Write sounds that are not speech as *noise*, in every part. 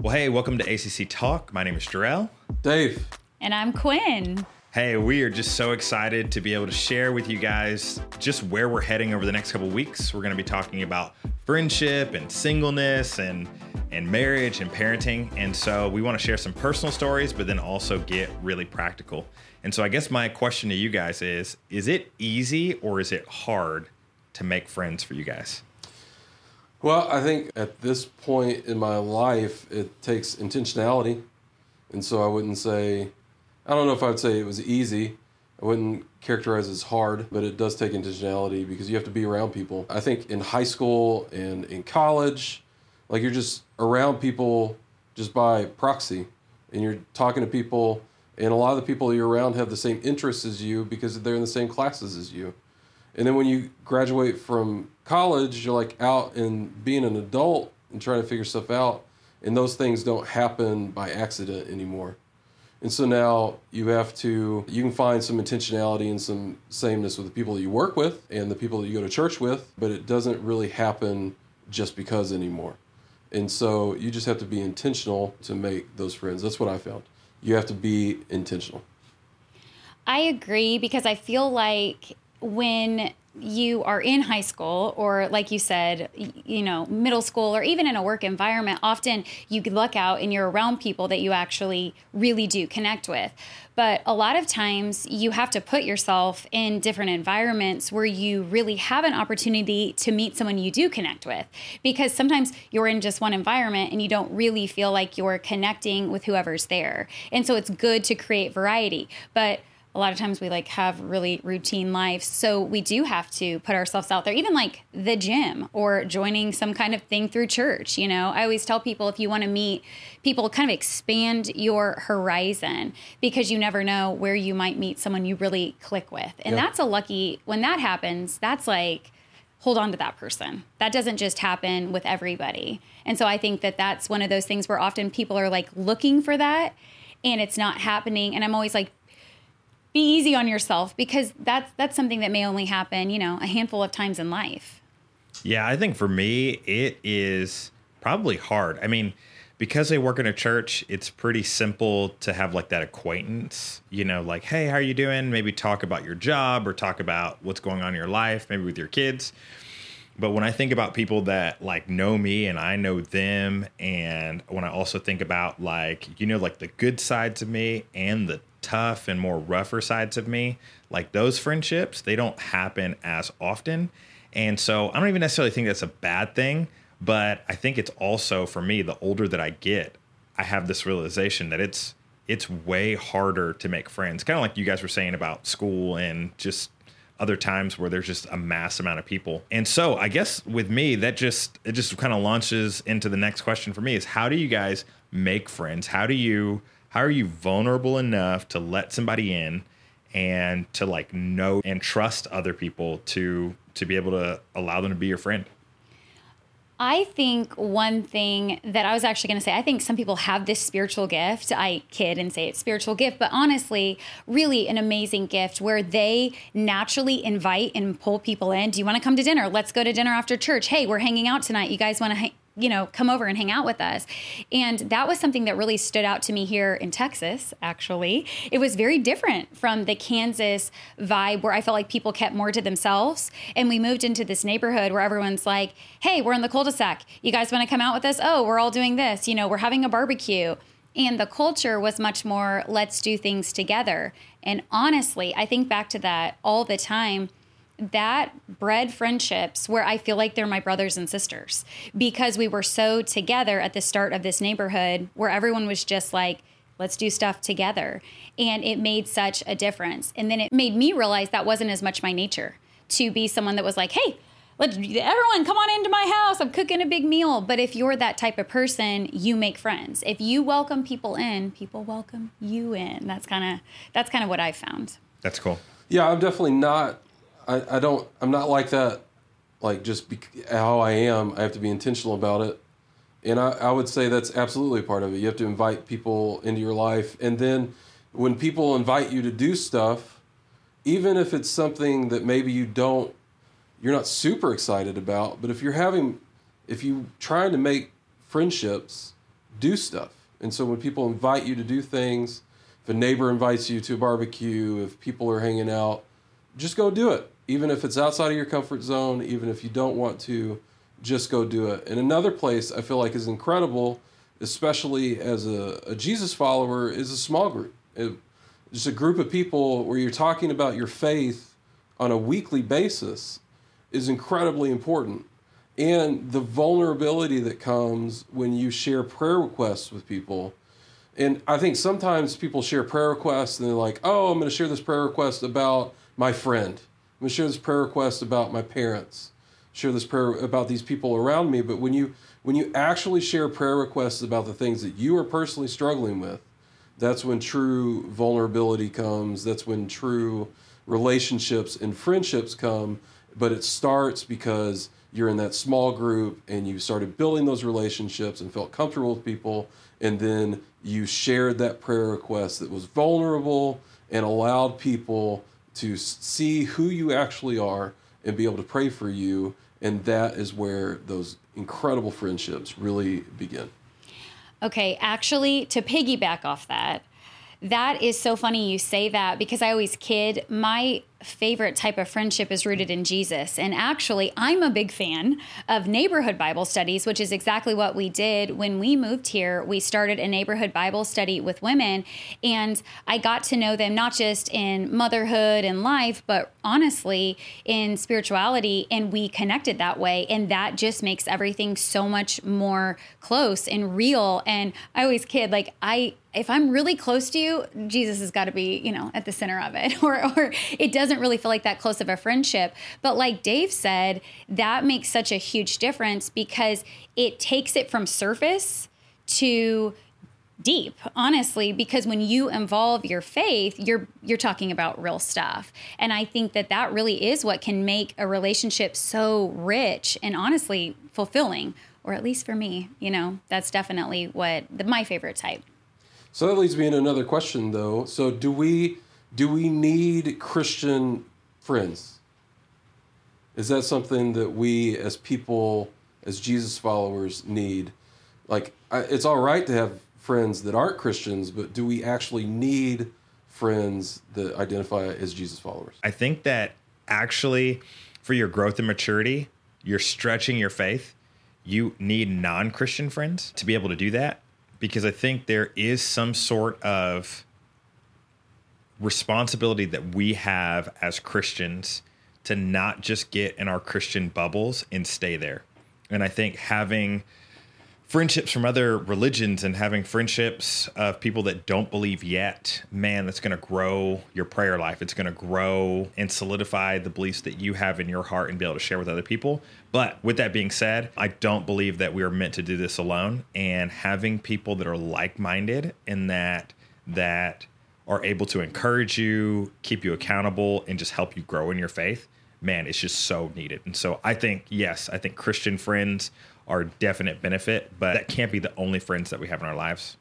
Well, hey, welcome to ACC Talk. My name is Jarrell. Dave. And I'm Quinn. Hey, we are just so excited to be able to share with you guys just where we're heading over the next couple weeks. We're going to be talking about friendship and singleness and and marriage and parenting. And so we want to share some personal stories, but then also get really practical. And so I guess my question to you guys is is it easy or is it hard to make friends for you guys? Well, I think at this point in my life, it takes intentionality. And so I wouldn't say, I don't know if I'd say it was easy. I wouldn't characterize it as hard, but it does take intentionality because you have to be around people. I think in high school and in college, like you're just around people just by proxy and you're talking to people and a lot of the people you're around have the same interests as you because they're in the same classes as you and then when you graduate from college you're like out and being an adult and trying to figure stuff out and those things don't happen by accident anymore. And so now you have to you can find some intentionality and some sameness with the people that you work with and the people that you go to church with but it doesn't really happen just because anymore. And so you just have to be intentional to make those friends. That's what i found. You have to be intentional. I agree because I feel like when you are in high school or like you said you know middle school or even in a work environment often you look out and you're around people that you actually really do connect with. But a lot of times you have to put yourself in different environments where you really have an opportunity to meet someone you do connect with. Because sometimes you're in just one environment and you don't really feel like you're connecting with whoever's there. And so it's good to create variety. But a lot of times we like have really routine lives so we do have to put ourselves out there even like the gym or joining some kind of thing through church you know i always tell people if you want to meet people kind of expand your horizon because you never know where you might meet someone you really click with and Yeah. that's a lucky when that happens that's like hold on to that person. That doesn't just happen with everybody. And so I think that that's one of those things where often people are like looking for that and it's not happening. And I'm always like, be easy on yourself because that's that's something that may only happen, you know, a handful of times in life. Yeah, I think for me, it is probably hard. I mean, because I work in a church, it's pretty simple to have like that acquaintance, you know, like, hey, how are you doing? Maybe talk about your job or talk about what's going on in your life, maybe with your kids. But when I think about people that like know me and I know them, and when I also think about like, you know, like the good sides of me and the tough and more rougher sides of me, like those friendships, they don't happen as often. And so I don't even necessarily think that's a bad thing, but I think it's also for me, the older that I get, I have this realization that it's it's way harder to make friends. Kind of like you guys were saying about school and just other times where there's just a mass amount of people. And so I guess with me, that just it just kind of launches into the next question for me is how do you guys make friends? How do you how are you vulnerable enough to let somebody in and to like know and trust other people to to be able to allow them to be your friend? I think one thing that I was actually going to say, I think some people have this spiritual gift. I kid and say it's spiritual gift, but honestly, really an amazing gift where they naturally invite and pull people in. Do you want to come to dinner? Let's go to dinner after church. Hey, we're hanging out tonight. You guys want to hang? You know, come over and hang out with us. And that was something that really stood out to me here in Texas, actually. It was very different from the Kansas vibe where I felt like people kept more to themselves. And we moved into this neighborhood where everyone's like, hey, we're in the cul de sac. You guys want to come out with us? Oh, we're all doing this. You know, we're having a barbecue. And the culture was much more, let's do things together. And honestly, I think back to that all the time that bred friendships where I feel like they're my brothers and sisters because we were so together at the start of this neighborhood where everyone was just like, let's do stuff together. And it made such a difference. And then it made me realize that wasn't as much my nature to be someone that was like, hey, let's everyone come on into my house. I'm cooking a big meal. But if you're that type of person, you make friends. If you welcome people in, people welcome you in. That's kind of that's kind of what I found. That's cool. Yeah, I'm definitely not. I, I don't. I'm not like that. Like just be, how I am, I have to be intentional about it. And I, I would say that's absolutely part of it. You have to invite people into your life, and then when people invite you to do stuff, even if it's something that maybe you don't, you're not super excited about, but if you're having, if you trying to make friendships do stuff. And so when people invite you to do things, if a neighbor invites you to a barbecue, if people are hanging out, just go do it. Even if it's outside of your comfort zone, even if you don't want to, just go do it. And another place I feel like is incredible, especially as a, a Jesus follower, is a small group. It, just a group of people where you're talking about your faith on a weekly basis is incredibly important. And the vulnerability that comes when you share prayer requests with people. And I think sometimes people share prayer requests and they're like, oh, I'm going to share this prayer request about my friend. I'm to share this prayer request about my parents. Share this prayer about these people around me. But when you when you actually share prayer requests about the things that you are personally struggling with, that's when true vulnerability comes. That's when true relationships and friendships come. But it starts because you're in that small group and you started building those relationships and felt comfortable with people. And then you shared that prayer request that was vulnerable and allowed people to see who you actually are and be able to pray for you. And that is where those incredible friendships really begin. Okay, actually, to piggyback off that, that is so funny you say that because I always kid. My favorite type of friendship is rooted in Jesus. And actually, I'm a big fan of neighborhood Bible studies, which is exactly what we did when we moved here. We started a neighborhood Bible study with women, and I got to know them not just in motherhood and life, but honestly in spirituality. And we connected that way. And that just makes everything so much more close and real. And I always kid, like, I, if I'm really close to you, Jesus has got to be, you know, at the center of it. *laughs* Or, or it doesn't really feel like that close of a friendship. But like Dave said, that makes such a huge difference because it takes it from surface to deep honestly because when you involve your faith you're you're talking about real stuff and i think that that really is what can make a relationship so rich and honestly fulfilling or at least for me you know that's definitely what the, my favorite type so that leads me into another question, though. So do we do we need Christian friends? Is that something that we, as people, as Jesus followers, need? Like, it's all right to have friends that aren't Christians, but do we actually need friends that identify as Jesus followers? I think that actually, for your growth and maturity, you're stretching your faith. You need non Christian friends to be able to do that because I think there is some sort of responsibility that we have as Christians to not just get in our Christian bubbles and stay there. And I think having friendships from other religions and having friendships of people that don't believe yet, man, that's going to grow your prayer life. It's going to grow and solidify the beliefs that you have in your heart and be able to share with other people. But with that being said, I don't believe that we are meant to do this alone. And having people that are like minded and that, that, are able to encourage you, keep you accountable, and just help you grow in your faith, man, it's just so needed. And so I think, yes, I think Christian friends are definite benefit, but that can't be the only friends that we have in our lives.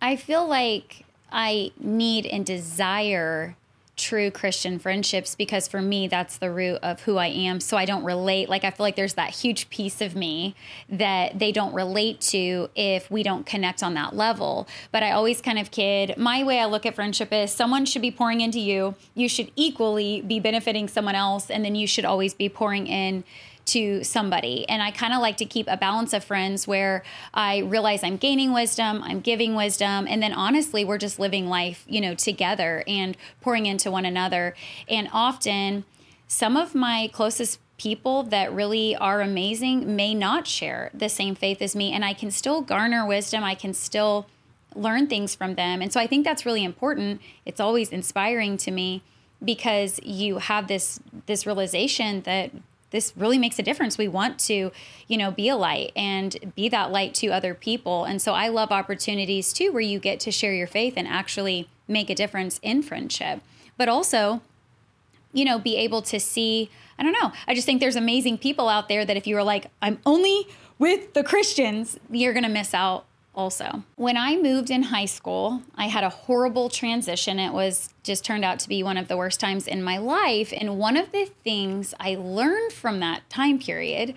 I feel like I need and desire true Christian friendships because for me, that's the root of who I am. So I don't relate. Like, I feel like there's that huge piece of me that they don't relate to if we don't connect on that level. But I always kind of kid. My way I look at friendship is someone should be pouring into you. You should equally be benefiting someone else. And then you should always be pouring in to somebody. And I kind of like to keep a balance of friends where I realize I'm gaining wisdom, I'm giving wisdom, and then honestly, we're just living life, you know, together and pouring into one another. And often, some of my closest people that really are amazing may not share the same faith as me, and I can still garner wisdom. I can still learn things from them. And so I think that's really important. It's always inspiring to me because you have this this realization that this really makes a difference. We want to, you know, be a light and be that light to other people. And so I love opportunities too where you get to share your faith and actually make a difference in friendship. But also, you know, be able to see, I don't know. I just think there's amazing people out there that if you are like, I'm only with the Christians, you're going to miss out also. When I moved in high school, I had a horrible transition. It was just turned out to be one of the worst times in my life. And one of the things I learned from that time period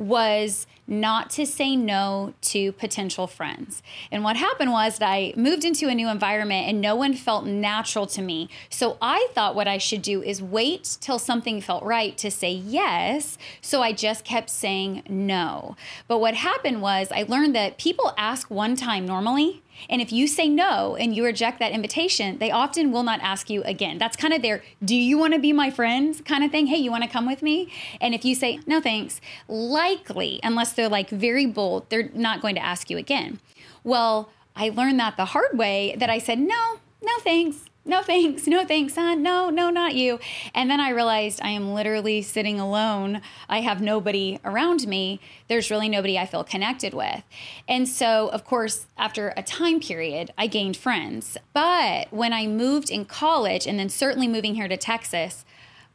was not to say no to potential friends. And what happened was that I moved into a new environment and no one felt natural to me. So I thought what I should do is wait till something felt right to say yes. So I just kept saying no. But what happened was I learned that people ask one time normally and if you say no and you reject that invitation, they often will not ask you again. That's kind of their, do you want to be my friend kind of thing? Hey, you want to come with me? And if you say, no, thanks, likely, unless they're like very bold, they're not going to ask you again. Well, I learned that the hard way that I said, no, no, thanks no thanks, no thanks, son. No, no, not you. And then I realized I am literally sitting alone. I have nobody around me. There's really nobody I feel connected with. And so, of course, after a time period, I gained friends. But when I moved in college and then certainly moving here to Texas,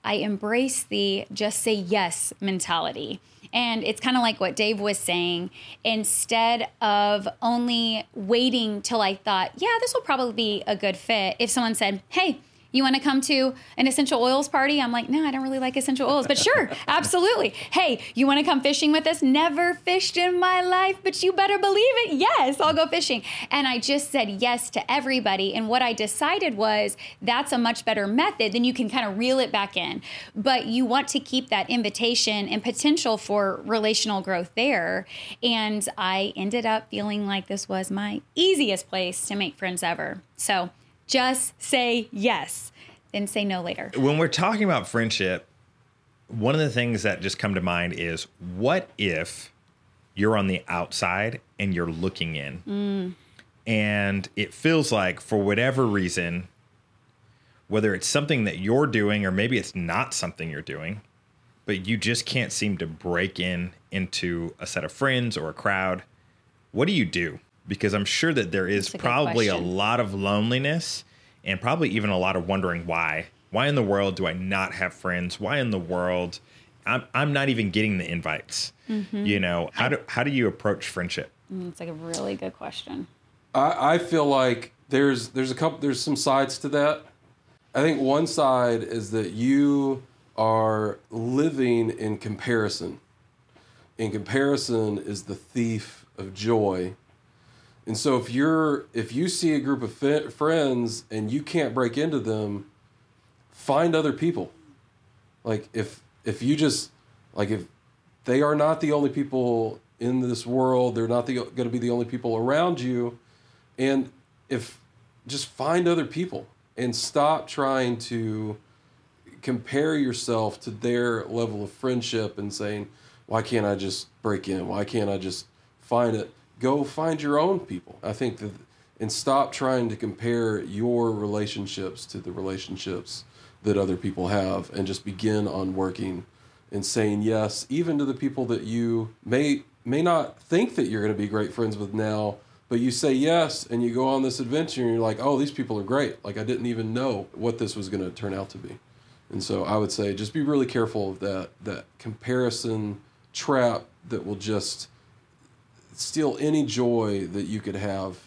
I embraced the just say yes mentality. And it's kind of like what Dave was saying. Instead of only waiting till I thought, yeah, this will probably be a good fit, if someone said, hey, you want to come to an essential oils party? I'm like, no, I don't really like essential oils, but sure, *laughs* absolutely. Hey, you want to come fishing with us? Never fished in my life, but you better believe it. Yes, I'll go fishing. And I just said yes to everybody. And what I decided was that's a much better method. Then you can kind of reel it back in. But you want to keep that invitation and potential for relational growth there. And I ended up feeling like this was my easiest place to make friends ever. So, just say yes, then say no later. When we're talking about friendship, one of the things that just come to mind is what if you're on the outside and you're looking in? Mm. And it feels like, for whatever reason, whether it's something that you're doing or maybe it's not something you're doing, but you just can't seem to break in into a set of friends or a crowd, what do you do? Because I'm sure that there is a probably a lot of loneliness and probably even a lot of wondering why. Why in the world do I not have friends? Why in the world I'm I'm not even getting the invites? Mm-hmm. You know, how do how do you approach friendship? Mm, it's like a really good question. I, I feel like there's there's a couple there's some sides to that. I think one side is that you are living in comparison. In comparison is the thief of joy and so if you're if you see a group of fi- friends and you can't break into them, find other people. Like if if you just like if they are not the only people in this world, they're not the, going to be the only people around you, and if just find other people and stop trying to compare yourself to their level of friendship and saying, why can't I just break in? Why can't I just find it? Go find your own people. I think that and stop trying to compare your relationships to the relationships that other people have and just begin on working and saying yes even to the people that you may may not think that you're going to be great friends with now but you say yes and you go on this adventure and you're like oh these people are great like i didn't even know what this was going to turn out to be and so i would say just be really careful of that that comparison trap that will just steal any joy that you could have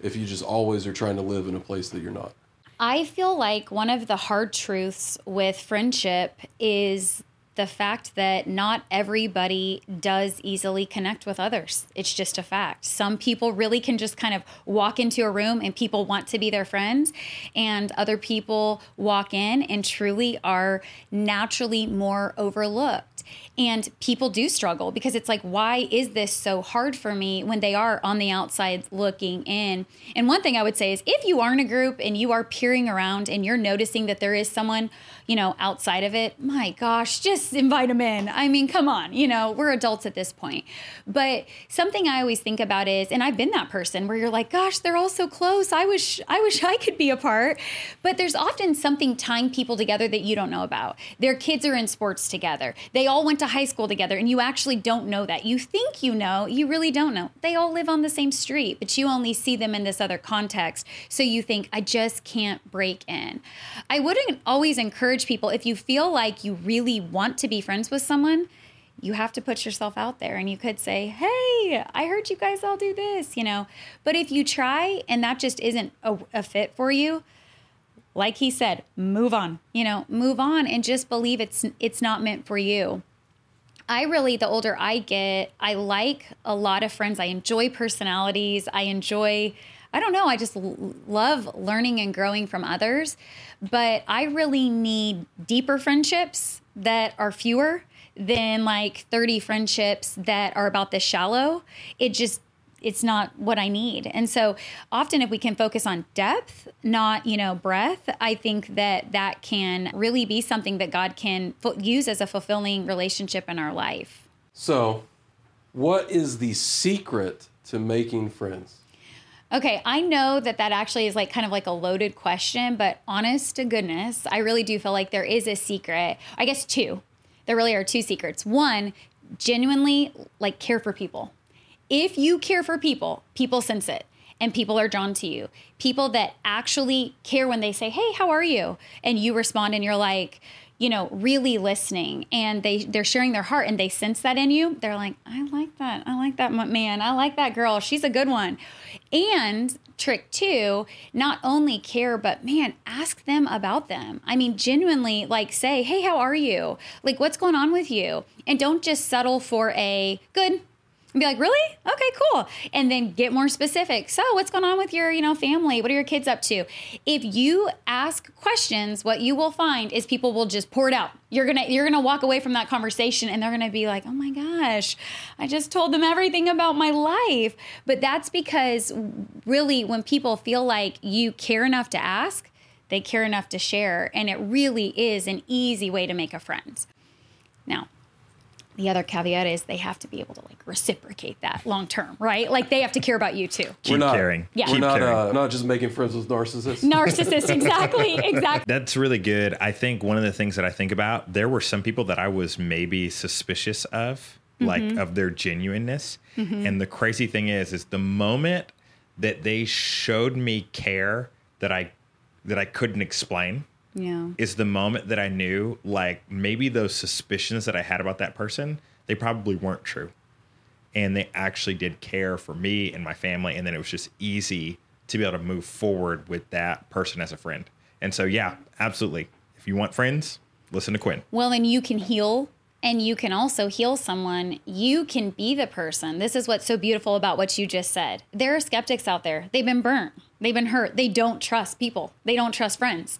if you just always are trying to live in a place that you're not. I feel like one of the hard truths with friendship is the fact that not everybody does easily connect with others. It's just a fact. Some people really can just kind of walk into a room and people want to be their friends, and other people walk in and truly are naturally more overlooked. And people do struggle because it's like, why is this so hard for me when they are on the outside looking in? And one thing I would say is if you are in a group and you are peering around and you're noticing that there is someone, you know, outside of it, my gosh, just invite them in. I mean, come on, you know, we're adults at this point. But something I always think about is, and I've been that person where you're like, gosh, they're all so close. I wish, I wish I could be a part. But there's often something tying people together that you don't know about. Their kids are in sports together. They all went to high school together and you actually don't know that. You think you know, you really don't know. They all live on the same street, but you only see them in this other context. So you think, I just can't break in. I wouldn't always encourage people if you feel like you really want to be friends with someone, you have to put yourself out there and you could say, Hey, I heard you guys all do this, you know. But if you try and that just isn't a, a fit for you, like he said, move on, you know, move on and just believe it's it's not meant for you. I really, the older I get, I like a lot of friends. I enjoy personalities. I enjoy, I don't know, I just l- love learning and growing from others. But I really need deeper friendships that are fewer than like 30 friendships that are about this shallow. It just, it's not what I need. And so often if we can focus on depth, not, you know, breadth, I think that that can really be something that God can use as a fulfilling relationship in our life. So, what is the secret to making friends? Okay, I know that that actually is like kind of like a loaded question, but honest to goodness, I really do feel like there is a secret. I guess two. There really are two secrets. One, genuinely like care for people if you care for people, people sense it and people are drawn to you. People that actually care when they say, "Hey, how are you?" and you respond and you're like, you know, really listening and they they're sharing their heart and they sense that in you. They're like, "I like that. I like that man. I like that girl. She's a good one." And trick two, not only care but man, ask them about them. I mean, genuinely like say, "Hey, how are you?" Like, "What's going on with you?" And don't just settle for a good and be like, really? Okay, cool. And then get more specific. So, what's going on with your, you know, family? What are your kids up to? If you ask questions, what you will find is people will just pour it out. You're gonna you're gonna walk away from that conversation and they're gonna be like, oh my gosh, I just told them everything about my life. But that's because really, when people feel like you care enough to ask, they care enough to share, and it really is an easy way to make a friend. Now, the other caveat is they have to be able to like reciprocate that long term, right? Like they have to care about you too. Keep we're not, caring. Yeah. We're Keep not, caring. uh, not just making friends with narcissists. Narcissists, exactly, *laughs* exactly. That's really good. I think one of the things that I think about, there were some people that I was maybe suspicious of, like Mm-hmm. of their genuineness. And the crazy thing is, is the moment that they showed me care that I that I couldn't explain Yeah. is the moment that I knew like maybe those suspicions that I had about that person, they probably weren't true. And they actually did care for me and my family. And then it was just easy to be able to move forward with that person as a friend. And so, yeah, absolutely. If you want friends, listen to Quinn. Well, and you can heal and you can also heal someone. You can be the person. This is what's so beautiful about what you just said. There are skeptics out there. They've been burnt. They've been hurt. They don't trust people. They don't trust friends.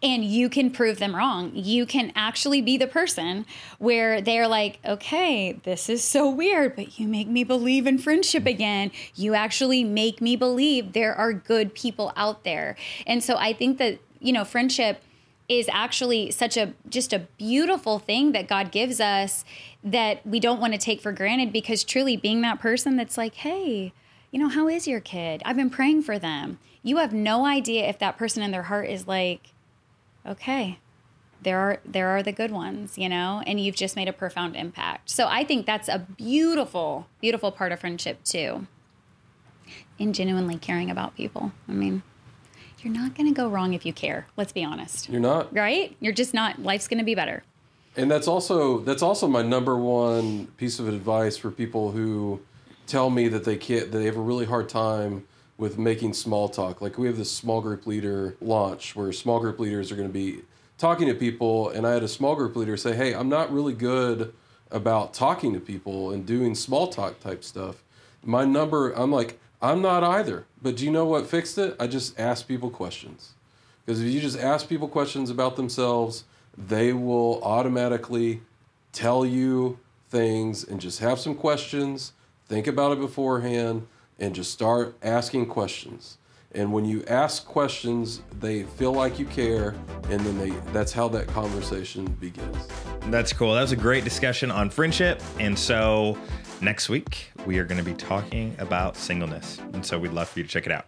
And you can prove them wrong. You can actually be the person where they're like, okay, this is so weird, but you make me believe in friendship again. You actually make me believe there are good people out there. And so I think that, you know, friendship is actually such a just a beautiful thing that God gives us that we don't want to take for granted because truly being that person that's like, hey, you know, how is your kid? I've been praying for them. You have no idea if that person in their heart is like, okay, there are there are the good ones, you know, and you've just made a profound impact. So I think that's a beautiful, beautiful part of friendship too. In genuinely caring about people. I mean, you're not going to go wrong if you care. Let's be honest You're not. right? You're just not. Life's going to be better. And that's also that's also my number one piece of advice for people who tell me that they can't that they have a really hard time with making small talk. Like we have this small group leader launch where small group leaders are going to be talking to people and I had a small group leader say, "Hey, I'm not really good about talking to people and doing small talk type stuff." My number I'm like, "I'm not either." But do you know what fixed it? I just asked people questions. Because if you just ask people questions about themselves, they will automatically tell you things and just have some questions, think about it beforehand, and just start asking questions. And when you ask questions, they feel like you care, and then they that's how that conversation begins. That's cool. That was a great discussion on friendship. And so next week, we are going to be talking about singleness. And so we'd love for you to check it out.